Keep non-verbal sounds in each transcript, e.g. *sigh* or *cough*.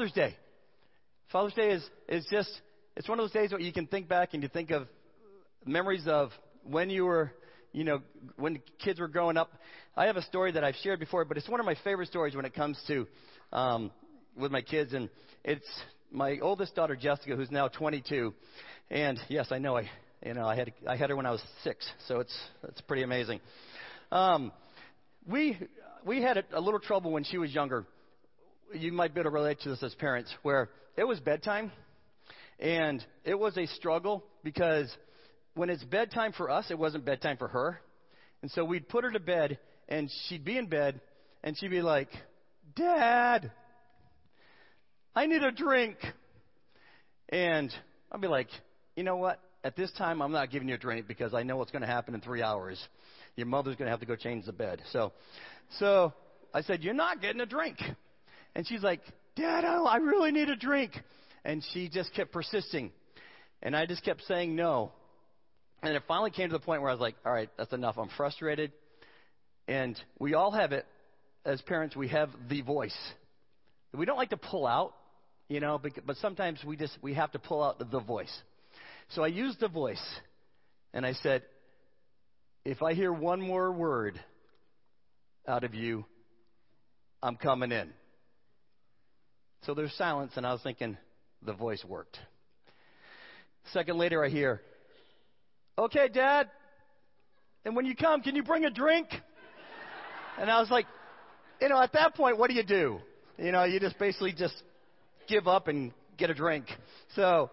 Father's Day. Father's Day is, is just, it's one of those days where you can think back and you think of memories of when you were, you know, when kids were growing up. I have a story that I've shared before, but it's one of my favorite stories when it comes to, um, with my kids. And it's my oldest daughter, Jessica, who's now 22. And yes, I know I, you know, I had, I had her when I was six. So it's, it's pretty amazing. Um, we, we had a, a little trouble when she was younger. You might be able to relate to this as parents, where it was bedtime, and it was a struggle because when it's bedtime for us, it wasn't bedtime for her. And so we'd put her to bed, and she'd be in bed, and she'd be like, Dad, I need a drink. And I'd be like, you know what? At this time, I'm not giving you a drink because I know what's going to happen in three hours. Your mother's going to have to go change the bed. So, so I said, you're not getting a drink. And she's like, Dad, I really need a drink. And she just kept persisting. And I just kept saying no. And it finally came to the point where I was like, all right, that's enough. I'm frustrated. And we all have it as parents, we have the voice. We don't like to pull out, you know, but sometimes we just we have to pull out the voice. So I used the voice and I said, if I hear one more word out of you, I'm coming in. So there's silence, and I was thinking the voice worked. Second later, I hear, Okay, Dad, and when you come, can you bring a drink? And I was like, You know, at that point, what do you do? You know, you just basically just give up and get a drink. So,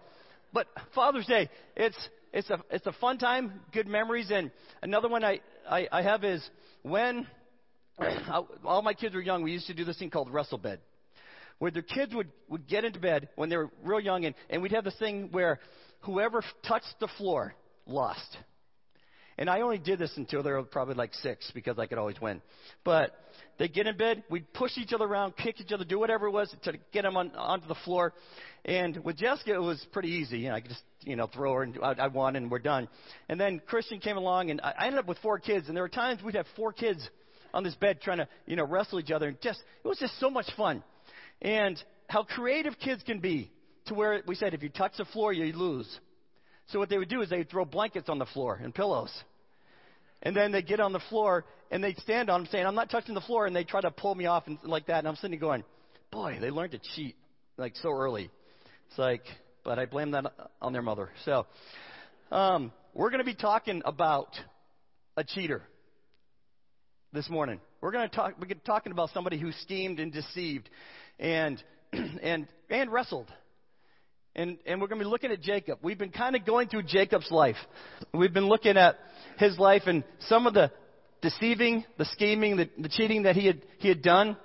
but Father's Day, it's it's a it's a fun time, good memories, and another one I I, I have is when *clears throat* all my kids were young. We used to do this thing called wrestle bed where their kids would, would get into bed when they were real young, and, and we'd have this thing where whoever touched the floor lost. And I only did this until they were probably like six because I could always win. But they'd get in bed, we'd push each other around, kick each other, do whatever it was to get them on, onto the floor. And with Jessica, it was pretty easy. You know, I could just, you know, throw her and I, I won and we're done. And then Christian came along and I, I ended up with four kids. And there were times we'd have four kids on this bed trying to, you know, wrestle each other. And just, it was just so much fun and how creative kids can be to where we said if you touch the floor, you lose. So what they would do is they'd throw blankets on the floor and pillows. And then they'd get on the floor and they'd stand on them saying, I'm not touching the floor. And they'd try to pull me off and like that. And I'm sitting going, boy, they learned to cheat like so early. It's like, but I blame that on their mother. So, um, we're going to be talking about a cheater this morning. We're going to talk, we're talking about somebody who schemed and deceived and, *clears throat* and, and wrestled. And, and we're going to be looking at Jacob. We've been kind of going through Jacob's life. We've been looking at his life and some of the deceiving, the scheming, the, the cheating that he had, he had done.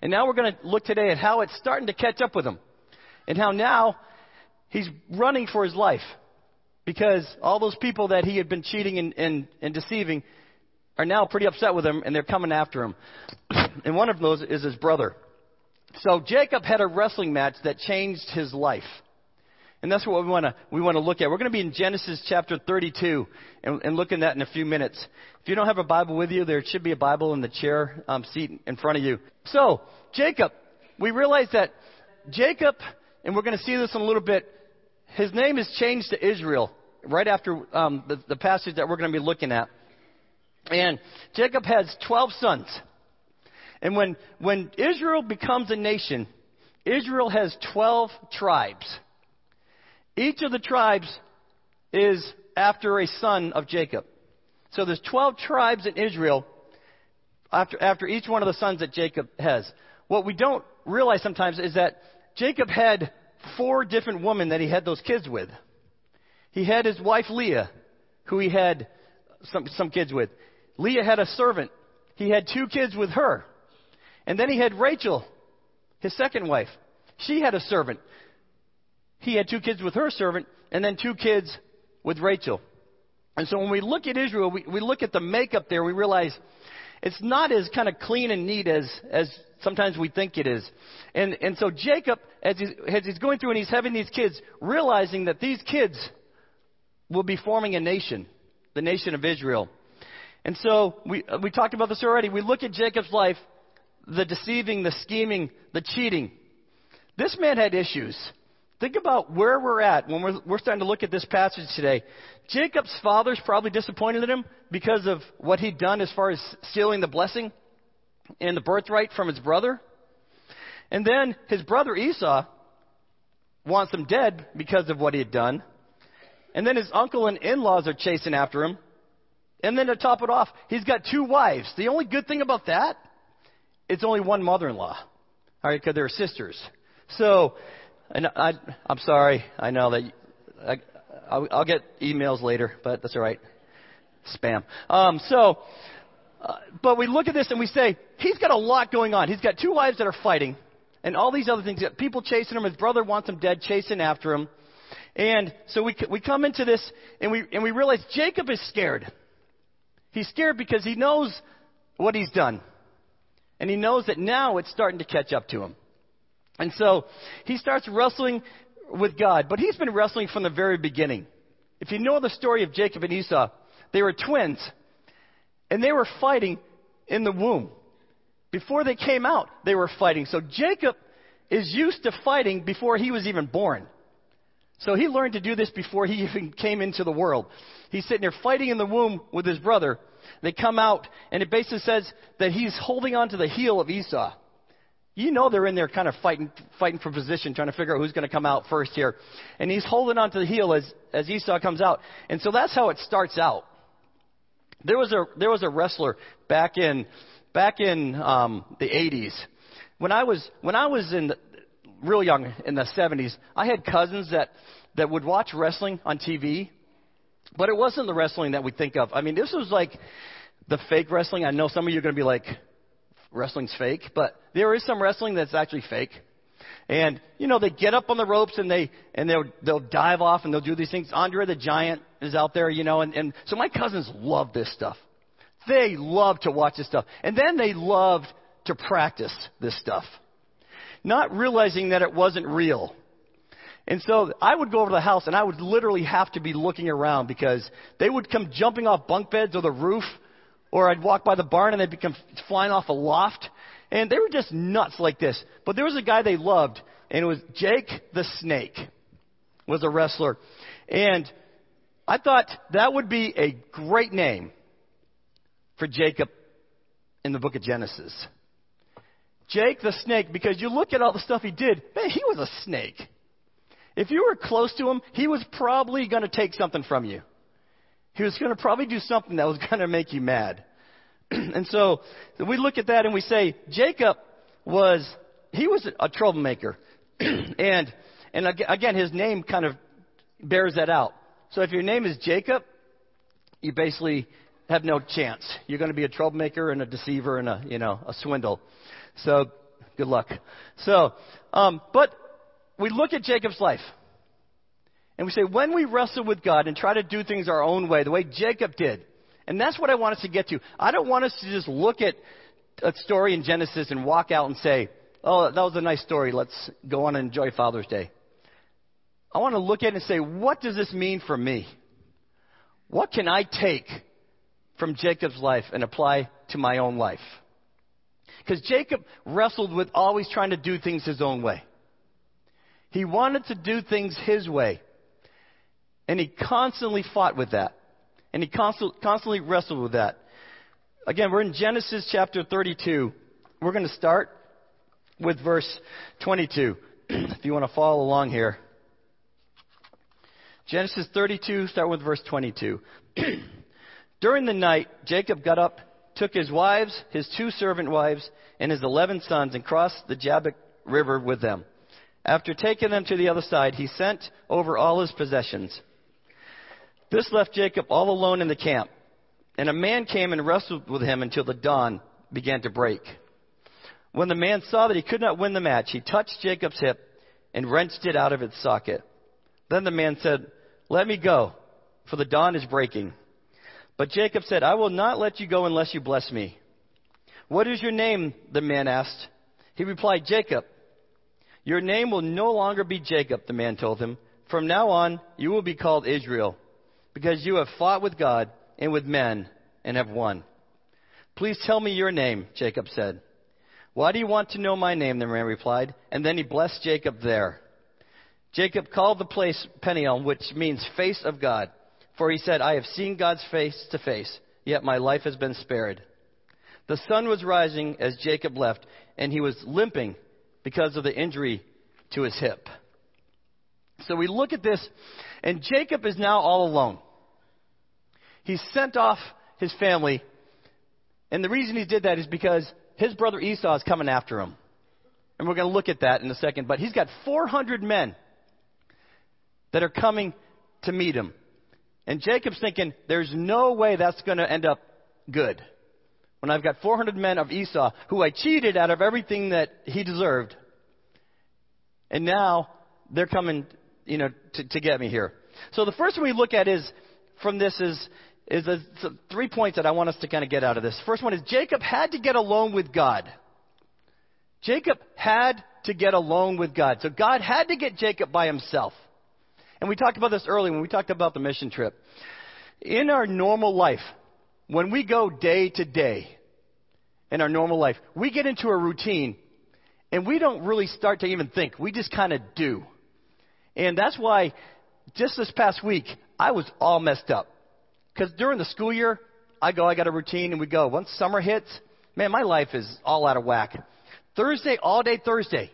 And now we're going to look today at how it's starting to catch up with him. And how now he's running for his life. Because all those people that he had been cheating and, and, and deceiving are now pretty upset with him and they're coming after him. *clears throat* and one of those is his brother. So Jacob had a wrestling match that changed his life. And that's what we want to we want to look at. We're going to be in Genesis chapter 32 and, and look at that in a few minutes. If you don't have a Bible with you, there should be a Bible in the chair um, seat in front of you. So Jacob, we realize that Jacob, and we're going to see this in a little bit. His name is changed to Israel right after um, the, the passage that we're going to be looking at. And Jacob has 12 sons. And when, when Israel becomes a nation, Israel has 12 tribes. Each of the tribes is after a son of Jacob. So there's 12 tribes in Israel after, after each one of the sons that Jacob has. What we don't realize sometimes is that Jacob had four different women that he had those kids with. He had his wife Leah, who he had some, some kids with. Leah had a servant. He had two kids with her. And then he had Rachel, his second wife. She had a servant. He had two kids with her servant, and then two kids with Rachel. And so when we look at Israel, we, we look at the makeup there, we realize it's not as kind of clean and neat as, as sometimes we think it is. And, and so Jacob, as he's, as he's going through and he's having these kids, realizing that these kids will be forming a nation, the nation of Israel. And so we, uh, we talked about this already. We look at Jacob's life the deceiving, the scheming, the cheating. This man had issues. Think about where we're at when we're, we're starting to look at this passage today. Jacob's father's probably disappointed in him because of what he'd done as far as stealing the blessing and the birthright from his brother. And then his brother Esau wants him dead because of what he had done. And then his uncle and in laws are chasing after him. And then to top it off, he's got two wives. The only good thing about that, it's only one mother in law. All right, because they're sisters. So, and I, I'm sorry. I know that I, I'll, I'll get emails later, but that's all right. Spam. Um, so, uh, but we look at this and we say, he's got a lot going on. He's got two wives that are fighting, and all these other things. He's got people chasing him. His brother wants him dead, chasing after him. And so we, we come into this and we, and we realize Jacob is scared. He's scared because he knows what he's done. And he knows that now it's starting to catch up to him. And so he starts wrestling with God, but he's been wrestling from the very beginning. If you know the story of Jacob and Esau, they were twins, and they were fighting in the womb. Before they came out, they were fighting. So Jacob is used to fighting before he was even born. So he learned to do this before he *laughs* even came into the world. He's sitting there fighting in the womb with his brother. They come out, and it basically says that he's holding on to the heel of Esau. You know they're in there kind of fighting, fighting for position, trying to figure out who's going to come out first here. And he's holding on to the heel as, as Esau comes out. And so that's how it starts out. There was a, there was a wrestler back in, back in, um, the 80s. When I was, when I was in real young in the 70s, I had cousins that, that would watch wrestling on TV. But it wasn't the wrestling that we think of. I mean, this was like the fake wrestling. I know some of you are going to be like, wrestling's fake, but there is some wrestling that's actually fake. And you know they get up on the ropes and they and they'll they'll dive off and they'll do these things. Andre the Giant is out there, you know, and, and so my cousins love this stuff. They love to watch this stuff, and then they loved to practice this stuff, not realizing that it wasn't real. And so I would go over to the house and I would literally have to be looking around because they would come jumping off bunk beds or the roof or I'd walk by the barn and they'd become flying off a loft. And they were just nuts like this. But there was a guy they loved, and it was Jake the Snake, was a wrestler. And I thought that would be a great name for Jacob in the book of Genesis. Jake the snake, because you look at all the stuff he did, man, he was a snake. If you were close to him, he was probably going to take something from you. He was going to probably do something that was *laughs* going to make you mad. *clears throat* and so we look at that and we say, Jacob was, he was a troublemaker. *clears throat* and, and again, his name kind of bears that out. So if your name is Jacob, you basically have no chance. You're going to be a troublemaker and a deceiver and a, you know, a swindle. So good luck. So, um, but we look at Jacob's life. And we say, when we wrestle with God and try to do things our own way, the way Jacob did, and that's what I want us to get to. I don't want us to just look at a story in Genesis and walk out and say, oh, that was a nice story. Let's go on and enjoy Father's Day. I want to look at it and say, what does this mean for me? What can I take from Jacob's life and apply to my own life? Because Jacob wrestled with always trying to do things his own way. He wanted to do things his way. And he constantly fought with that. And he constantly wrestled with that. Again, we're in Genesis chapter 32. We're going to start with verse 22, *clears throat* if you want to follow along here. Genesis 32, start with verse 22. *clears throat* During the night, Jacob got up, took his wives, his two servant wives, and his eleven sons, and crossed the Jabbok River with them. After taking them to the other side, he sent over all his possessions. This left Jacob all alone in the camp. And a man came and wrestled with him until the dawn began to break. When the man saw that he could not win the match, he touched Jacob's hip and wrenched it out of its socket. Then the man said, Let me go, for the dawn is breaking. But Jacob said, I will not let you go unless you bless me. What is your name? the man asked. He replied, Jacob. Your name will no longer be Jacob, the man told him. From now on, you will be called Israel because you have fought with God and with men and have won. Please tell me your name, Jacob said. Why do you want to know my name? The man replied. And then he blessed Jacob there. Jacob called the place Peniel, which means face of God. For he said, I have seen God's face to face, yet my life has been spared. The sun was rising as Jacob left, and he was limping because of the injury to his hip. So we look at this, and Jacob is now all alone. He sent off his family, and the reason he did that is because his brother Esau is coming after him. And we're going to look at that in a second. But he's got 400 men that are coming to meet him. And Jacob's thinking, there's no way that's going to end up good. When I've got 400 men of Esau who I cheated out of everything that he deserved. And now they're coming, you know, to, to get me here. So the first one we look at is, from this is, is a, three points that I want us to kind of get out of this. First one is Jacob had to get alone with God. Jacob had to get alone with God. So God had to get Jacob by himself. And we talked about this earlier when we talked about the mission trip. In our normal life, when we go day to day in our normal life, we get into a routine and we don't really start to even think. We just kind of do. And that's why just this past week, I was all messed up. Because during the school year, I go, I got a routine, and we go. Once summer hits, man, my life is all out of whack. Thursday, all day Thursday,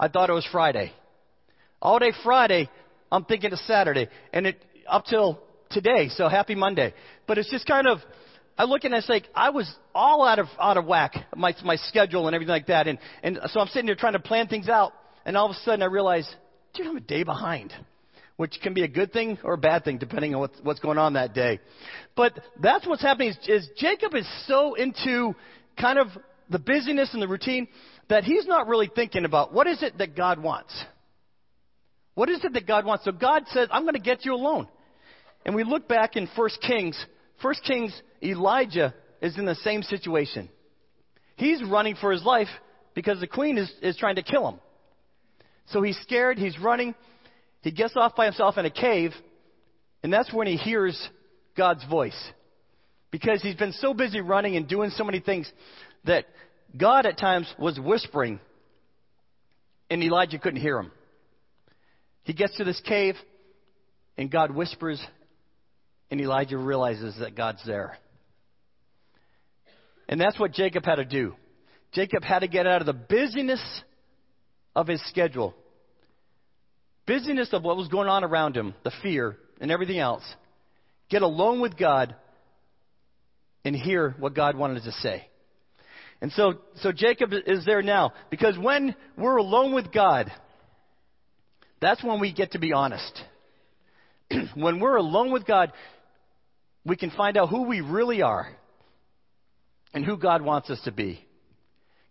I thought it was Friday. All day Friday, I'm thinking of Saturday, and it up till today. So happy Monday. But it's just kind of I look and it's like I was all out of out of whack my my schedule and everything like that, and and so I'm sitting there trying to plan things out, and all of a sudden I realize, dude, I'm a day behind. Which can be a good thing or a bad thing depending on what's, what's going on that day. But that's what's happening is, is Jacob is so into kind of the busyness and the routine that he's not really thinking about what is it that God wants. What is it that God wants? So God says, I'm going to get you alone. And we look back in 1 Kings. 1 Kings, Elijah is in the same situation. He's running for his life because the queen is, is trying to kill him. So he's scared, he's running. He gets off by himself in a cave, and that's when he hears God's voice. Because he's been so busy running and doing so many things that God at times was whispering, and Elijah couldn't hear him. He gets to this cave, and God whispers, and Elijah realizes that God's there. And that's what Jacob had to do. Jacob had to get out of the busyness of his schedule, busyness of what was going on around him, the fear, and everything else. Get alone with God and hear what God wanted to say. And so, so Jacob is there now because when we're alone with God, that's when we get to be honest. *clears throat* when we're alone with God, we can find out who we really are and who God wants us to be.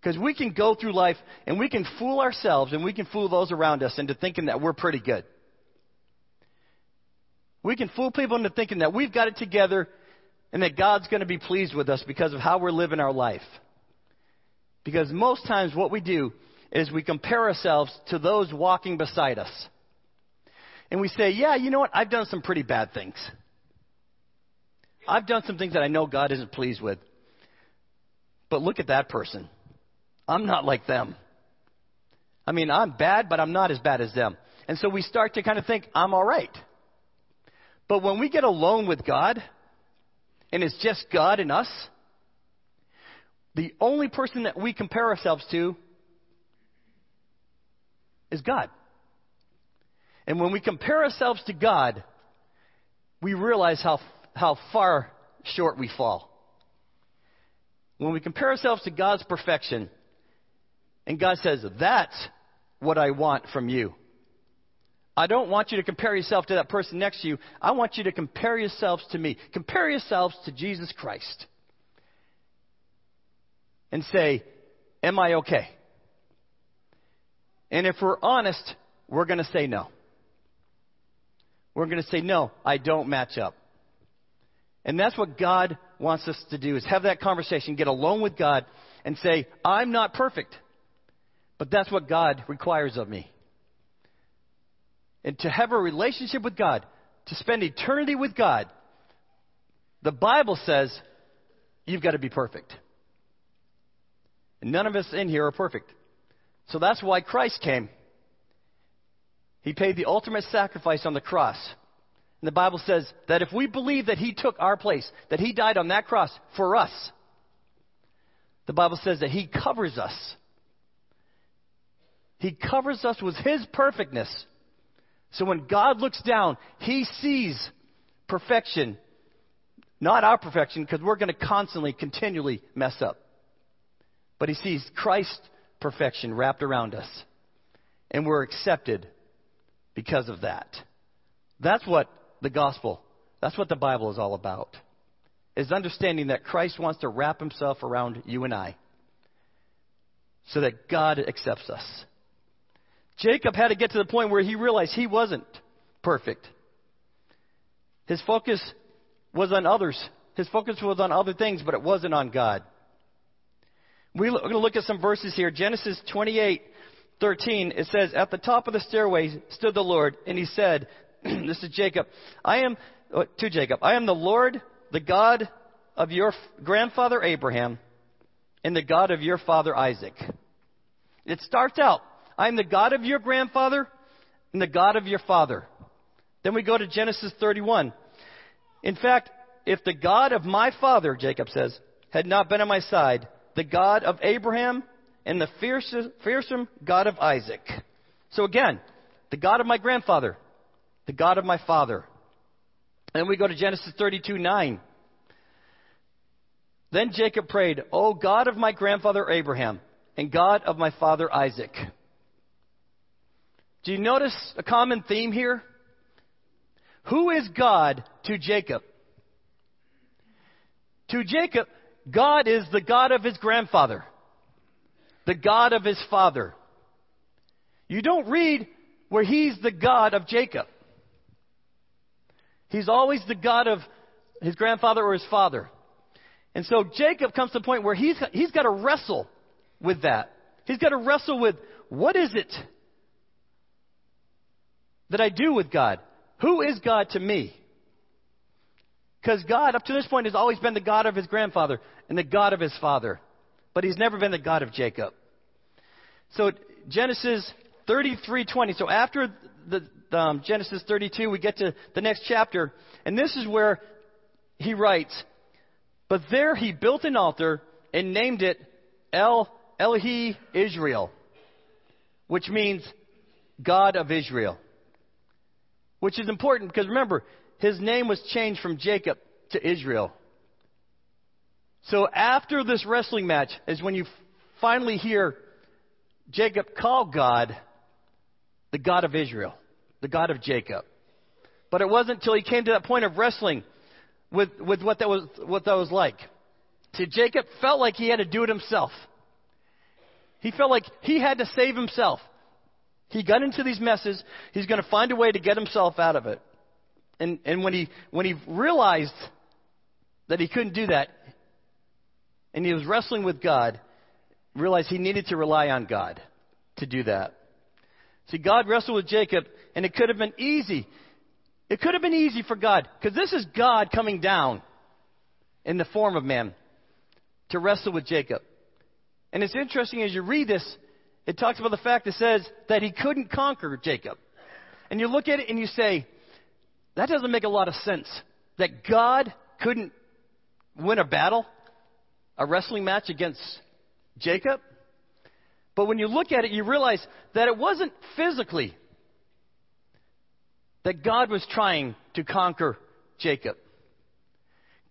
Because we can go through life and we can fool ourselves and we can fool those around us into thinking that we're pretty good. We can fool people into thinking that we've got it together and that God's going to be pleased with us because of how we're living our life. Because most times what we do is we compare ourselves to those walking beside us. And we say, yeah, you know what? I've done some pretty bad things. I've done some things that I know God isn't pleased with. But look at that person. I'm not like them. I mean, I'm bad, but I'm not as bad as them. And so we start to kind of think, I'm all right. But when we get alone with God, and it's just God and us, the only person that we compare ourselves to is God. And when we compare ourselves to God, we realize how, how far short we fall. When we compare ourselves to God's perfection, and God says, That's what I want from you. I don't want you to compare yourself to that person next to you. I want you to compare yourselves to me. Compare yourselves to Jesus Christ. And say, Am I okay? And if we're honest, we're going to say no. We're going to say, no, I don't match up. And that's what God wants us to do is have that conversation, get alone with God and say, I'm not perfect. But that's what God requires of me. And to have a relationship with God, to spend eternity with God, the Bible says you've got to be perfect. None of us in here are perfect. So that's why Christ came. He paid the ultimate sacrifice on the cross. And the Bible says that if we believe that He took our place, that He died on that cross for us, the Bible says that He covers us. He covers us with His perfectness. So when God looks down, He sees perfection. Not our perfection, because we're going to constantly, continually mess up. But He sees Christ's perfection wrapped around us. And we're accepted because of that. That's what the gospel, that's what the Bible is all about. Is understanding that Christ wants to wrap himself around you and I so that God accepts us. Jacob had to get to the point where he realized he wasn't perfect. His focus was on others. His focus was on other things, but it wasn't on God. We're going to look at some verses here. Genesis 28, 13, it says, At the top of the stairway stood the Lord, and he said, *clears throat* This is Jacob, I am, uh, to Jacob, I am the Lord, the God of your grandfather Abraham, and the God of your father Isaac. It starts out, I am the God of your grandfather and the God of your father. Then we go to Genesis 31. In fact, if the God of my father, Jacob says, had not been on my side, the God of Abraham and the fearsome God of Isaac. So again, the God of my grandfather, the God of my father. And we go to Genesis 32 9. Then Jacob prayed, O God of my grandfather Abraham and God of my father Isaac. Do you notice a common theme here? Who is God to Jacob? To Jacob, God is the God of his grandfather, the God of his father. You don't read where he's the God of Jacob. He's always the God of his grandfather or his father. And so Jacob comes to the point where he's, he's got to wrestle with that. He's got to wrestle with what is it that I do with God? Who is God to me? Because God, up to this point, has always been the God of his grandfather and the God of his father. But he's never been the God of Jacob. So Genesis 33:20. So after the, um, Genesis 32, we get to the next chapter, and this is where he writes, "But there he built an altar and named it El Elohi Israel, which means God of Israel." Which is important because remember, his name was changed from Jacob to Israel. So after this wrestling match is when you finally hear Jacob call God the God of Israel, the God of Jacob. But it wasn't until he came to that point of wrestling with, with what, that was, what that was like. See, Jacob felt like he had to do it himself. He felt like he had to save himself. He got into these messes. He's going to find a way to get himself out of it. And, and when, he, when he realized that he couldn't do that, and he was wrestling with God, realized he needed to rely on God to do that. See, God wrestled with Jacob, and it could have been easy. It could have been easy for God, because this is God coming down in the form of man to wrestle with Jacob. And it's interesting as you read this, it talks about the fact it says that he couldn't conquer Jacob. And you look at it and you say, that doesn't make a lot of sense. That God couldn't win a battle, a wrestling match against Jacob. But when you look at it, you realize that it wasn't physically that God was trying to conquer Jacob.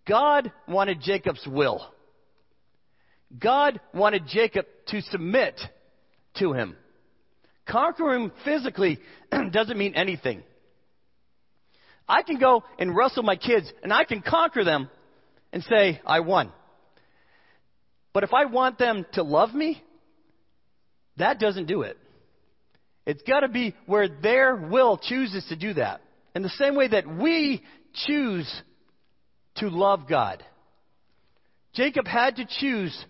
God wanted Jacob's will. God wanted Jacob to submit to him. Conquering him physically *clears throat* doesn't mean anything. I can go and wrestle my kids and I can conquer them and say, I won. But if I want them to love me, that doesn't do it. It's got to be where their will chooses to do that. In the same way that we choose to love God. Jacob had to choose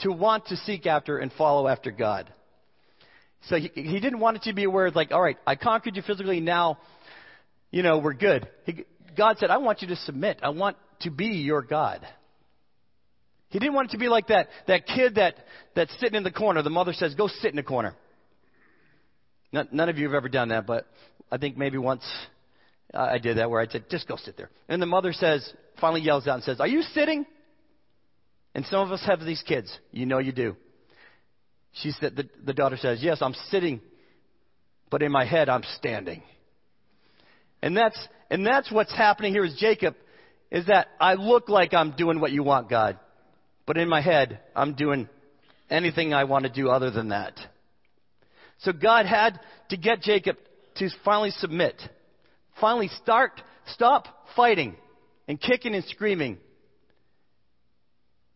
to want to seek after and follow after God. So he, he didn't want it to be where it's like, all right, I conquered you physically, now you know, we're good. He, God said, I want you to submit. I want to be your God. He didn't want it to be like that, that kid that, that's sitting in the corner. The mother says, go sit in the corner. None of you have ever done that, but I think maybe once I did that where I said, just go sit there. And the mother says, finally yells out and says, are you sitting? And some of us have these kids. You know you do. She said, the, the daughter says, yes, I'm sitting, but in my head I'm standing. And that's, and that's what's happening here is Jacob, is that I look like I'm doing what you want, God. But in my head, I'm doing anything I want to do other than that. So God had to get Jacob to finally submit. Finally start, stop fighting and kicking and screaming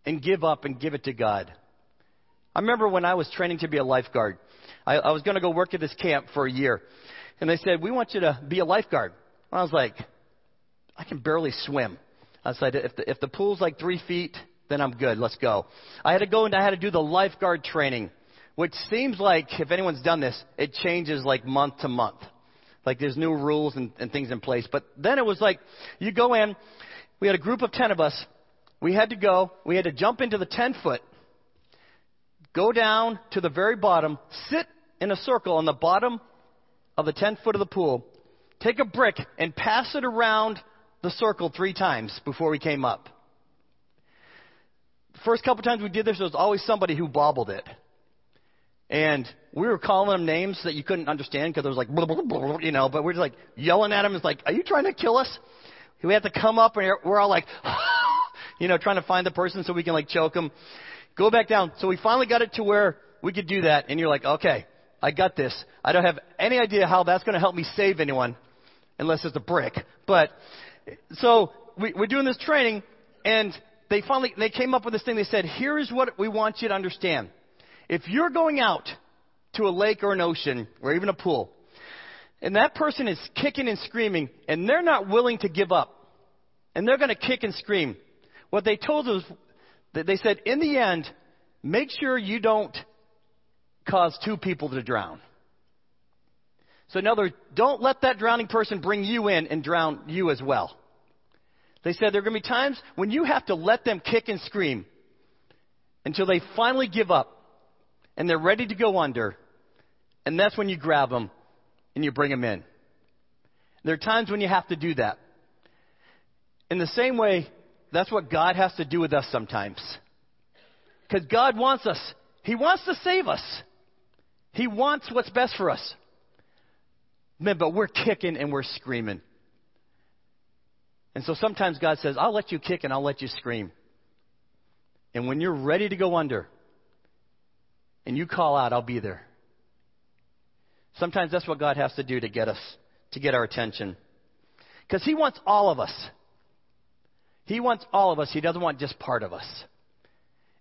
and give up and give it to God. I remember when I was training to be a lifeguard, I, I was going to go work at this camp for a year. And they said, we want you to be a lifeguard. And I was like, I can barely swim. I said, if the, if the pool's like three feet, then I'm good. Let's go. I had to go and I had to do the lifeguard training, which seems like, if anyone's done this, it changes like month to month. Like there's new rules and, and things in place. But then it was like, you go in, we had a group of 10 of us. We had to go, we had to jump into the 10 foot, go down to the very bottom, sit in a circle on the bottom of the 10 foot of the pool, take a brick and pass it around the circle three times before we came up first couple times we did this, there was always somebody who bobbled it. And we were calling them names that you couldn't understand because it was like, blah, blah, blah, you know, but we're just like yelling at them. It's like, are you trying to kill us? We have to come up and we're all like, *laughs* you know, trying to find the person so we can like choke them. Go back down. So we finally got it to where we could do that. And you're like, okay, I got this. I don't have any idea how that's going to help me save anyone unless it's a brick. But so we, we're doing this training and they finally they came up with this thing. They said, "Here is what we want you to understand. If you're going out to a lake or an ocean or even a pool, and that person is kicking and screaming, and they're not willing to give up, and they're going to kick and scream, what they told us, they said, in the end, make sure you don't cause two people to drown. So in other words, don't let that drowning person bring you in and drown you as well. They said there are going to be times when you have to let them kick and scream until they finally give up and they're ready to go under. And that's when you grab them and you bring them in. There are times when you have to do that. In the same way, that's what God has to do with us sometimes. Because God wants us. He wants to save us. He wants what's best for us. Man, but we're kicking and we're screaming. And so sometimes God says, I'll let you kick and I'll let you scream. And when you're ready to go under and you call out, I'll be there. Sometimes that's what God has to do to get us, to get our attention. Because He wants all of us. He wants all of us. He doesn't want just part of us.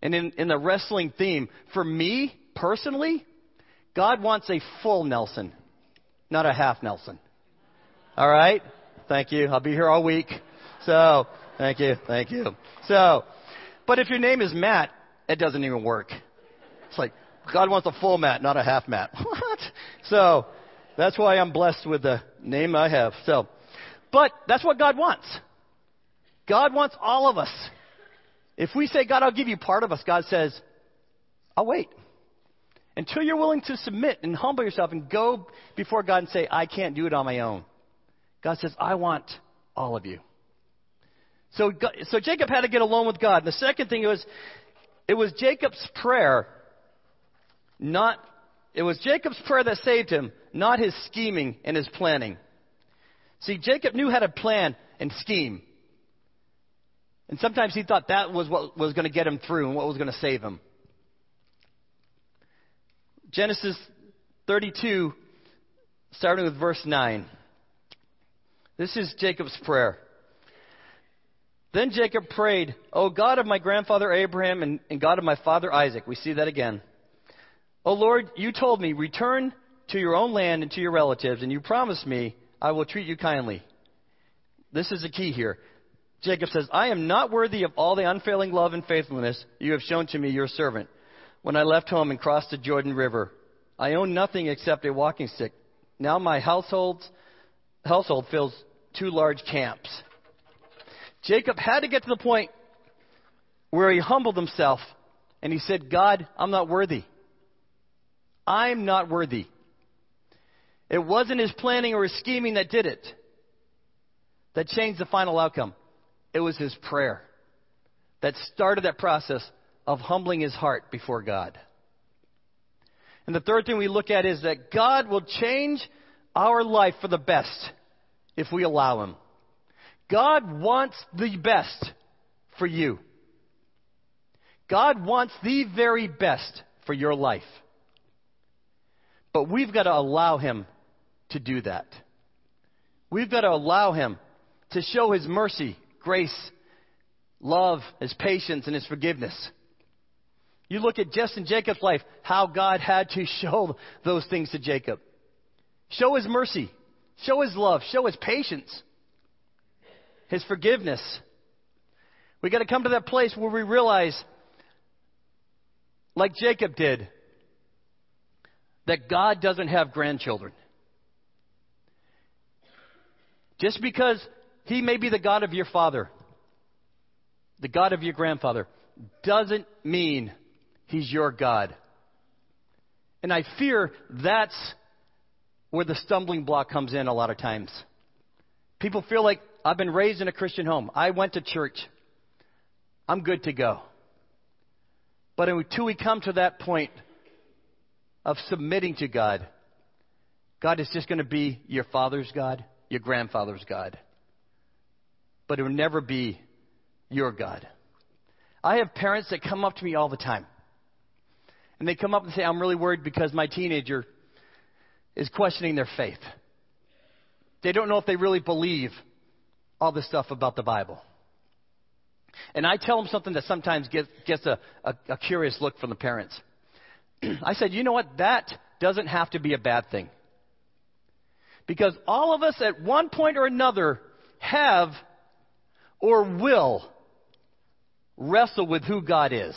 And in, in the wrestling theme, for me personally, God wants a full Nelson, not a half Nelson. All right? Thank you. I'll be here all week. So, thank you. Thank you. So, but if your name is Matt, it doesn't even work. It's like, God wants a full Matt, not a half Matt. *laughs* What? So, that's why I'm blessed with the name I have. So, but that's what God wants. God wants all of us. If we say, God, I'll give you part of us, God says, I'll wait. Until you're willing to submit and humble yourself and go before God and say, I can't do it on my own. God says, I want all of you. So, so Jacob had to get alone with God. And the second thing was, it was Jacob's prayer, not, it was Jacob's prayer that saved him, not his scheming and his planning. See, Jacob knew how to plan and scheme. And sometimes he thought that was what was going to get him through and what was going to save him. Genesis 32, starting with verse 9. This is Jacob's prayer. Then Jacob prayed, O God of my grandfather Abraham and, and, God of my father Isaac. We see that again. O Lord, you told me, return to your own land and to your relatives, and you promised me, I will treat you kindly. This is the key here. Jacob says, I am not worthy of all the unfailing love and faithfulness you have shown to me, your servant, when I left home and crossed the Jordan River. I own nothing except a walking stick. Now my household's household fills two large camps. Jacob had to get to the point where he humbled himself and he said, God, I'm not worthy. I'm not worthy. It wasn't his planning or his scheming that did it, that changed the final outcome. It was his prayer that started that process of humbling his heart before God. And the third thing we look at is that God will change our life for the best if we allow Him. God wants the best for you. God wants the very best for your life. But we've got to allow Him to do that. We've got to allow Him to show His mercy, grace, love, His patience, and His forgiveness. You look at Jess and Jacob's life, how God had to show those things to Jacob. Show his mercy, show his love, show his patience, his forgiveness. We got to come to that place where we realize, like Jacob did, that God doesn't have grandchildren. Just because he may be the God of your father, the God of your grandfather, doesn't mean He's your God. And I fear that's where the stumbling block comes in a lot of times. People feel like I've been raised in a Christian home. I went to church. I'm good to go. But until we come to that point of submitting to God, God is just going to be your father's God, your grandfather's God. But it will never be your God. I have parents that come up to me all the time. And they come up and say, I'm really worried because my teenager is questioning their faith. They don't know if they really believe all this stuff about the Bible. And I tell them something that sometimes gets, gets a, a, a curious look from the parents. *clears throat* I said, you know what? That doesn't have to be a bad thing. Because all of us at one point or another have or will wrestle with who God is.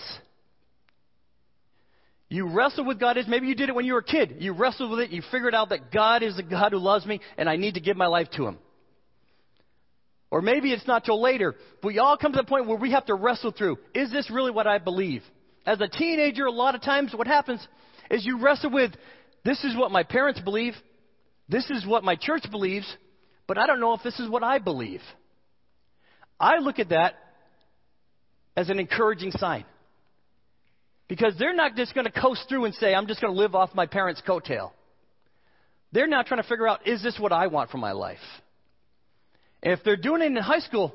You wrestle with God is maybe you did it when you were a kid. You wrestled with it, you figured out that God is the God who loves me and I need to give my life to him. Or maybe it's not till later. But we all come to the point where we have to wrestle through, is this really what I believe? As a teenager, a lot of times what happens is you wrestle with, this is what my parents believe, this is what my church believes, but I don't know if this is what I believe. I look at that as an encouraging sign. Because they're not just going to coast through and say, I'm just going to live off my parents' coattail. They're now trying to figure out, is this what I want for my life? And if they're doing it in high school,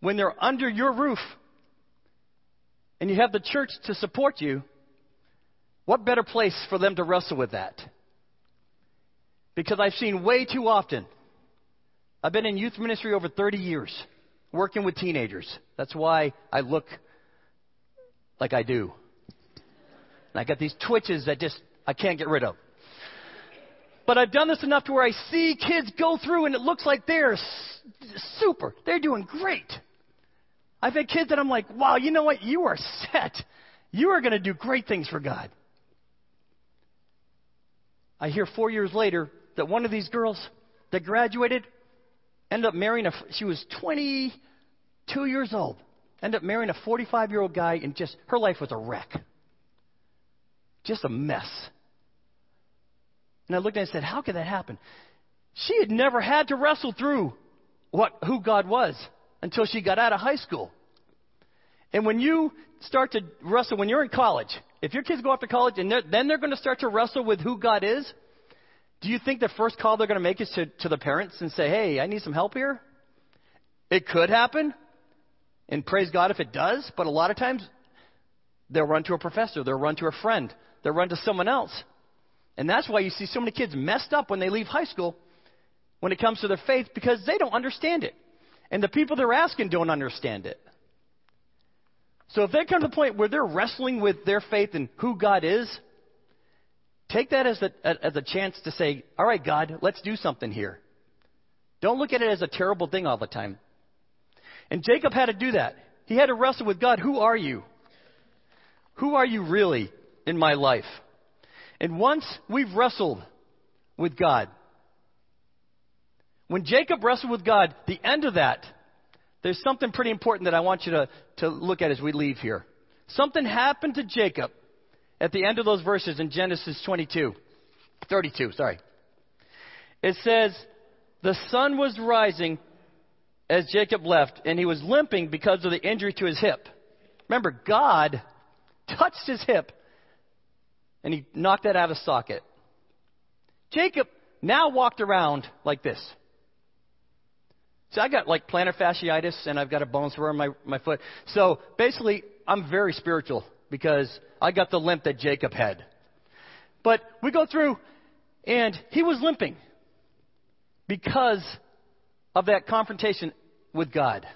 when they're under your roof, and you have the church to support you, what better place for them to wrestle with that? Because I've seen way too often. I've been in youth ministry over 30 years, working with teenagers. That's why I look like I do. And I got these twitches that just, I can't get rid of. But I've done this enough to where I see kids go through and it looks like they're super. They're doing great. I've had kids that I'm like, wow, you know what? You are set. You are going to do great things for God. I hear four years later that one of these girls that graduated ended up marrying a, she was 22 years old, ended up marrying a 45 year old guy and just, her life was a wreck. Just a mess. And I looked at it and said, How could that happen? She had never had to wrestle through what, who God was until she got out of high school. And when you start to wrestle, when you're in college, if your kids go off to college and they're, then they're going to start to wrestle with who God is, do you think the first call they're going to make is to, to the parents and say, hey, I need some help here? It could happen. And praise God if it does. But a lot of times, they'll run to a professor, they'll run to a friend, they'll run to someone else. And that's why you see so many kids messed up when they leave high school when it comes to their faith because they don't understand it. And the people they're asking don't understand it. So if they come to the point where they're wrestling with their faith and who God is, take that as a, as a chance to say, all right, God, let's do something here. Don't look at it as a terrible thing all the time. And Jacob had to do that. He had to wrestle with God. Who are you? Who are you really in my life? And once we've wrestled with God, when Jacob wrestled with God, the end of that, there's something pretty important that I want you to, to look at as we leave here. Something happened to Jacob at the end of those verses in Genesis 22, 32, sorry. It says, the sun was rising as Jacob left, and he was limping because of the injury to his hip. Remember, God touched his hip, and he knocked that out of socket. Jacob now walked around like this. So I got like plantar fasciitis and I've got a bone spur on my, my foot. So basically, I'm very spiritual because I got the limp that Jacob had. But we go through and he was limping because of that confrontation with God.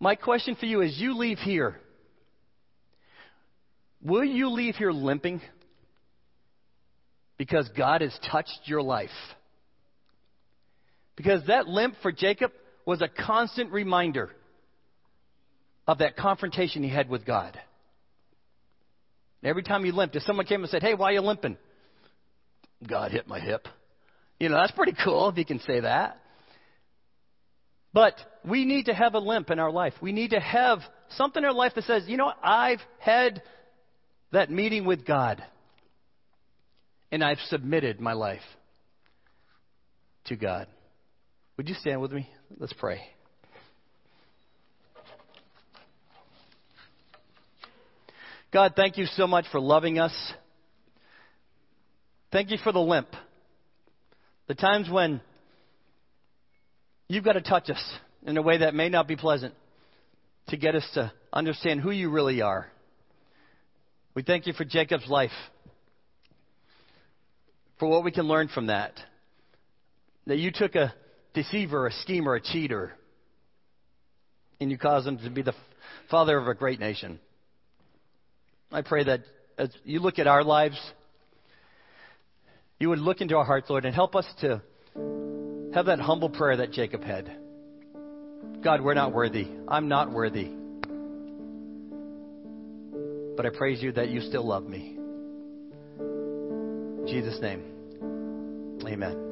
My question for you is you leave here, will you leave here limping? Because God has touched your life. Because that limp for Jacob was a constant reminder of that confrontation he had with God. Every time he limped, if someone came and said, Hey, why are you limping? God hit my hip. You know, that's pretty cool if you can say that. But we need to have a limp in our life. We need to have something in our life that says, you know I've had that meeting with God and I've submitted my life to God. Would you stand with me? Let's pray. God, thank you so much for loving us. Thank you for the limp. The times when you've got to touch us in a way that may not be pleasant to get us to understand who you really are. We thank you for Jacob's life, for what we can learn from that. That you took a deceiver, a schemer, a cheater, and you caused him to be the father of a great nation. I pray that as you look at our lives, you would look into our hearts, Lord, and help us to have that humble prayer that Jacob had. God, we're not worthy. I'm not worthy. But I praise you that you still love me. In Jesus' name, amen.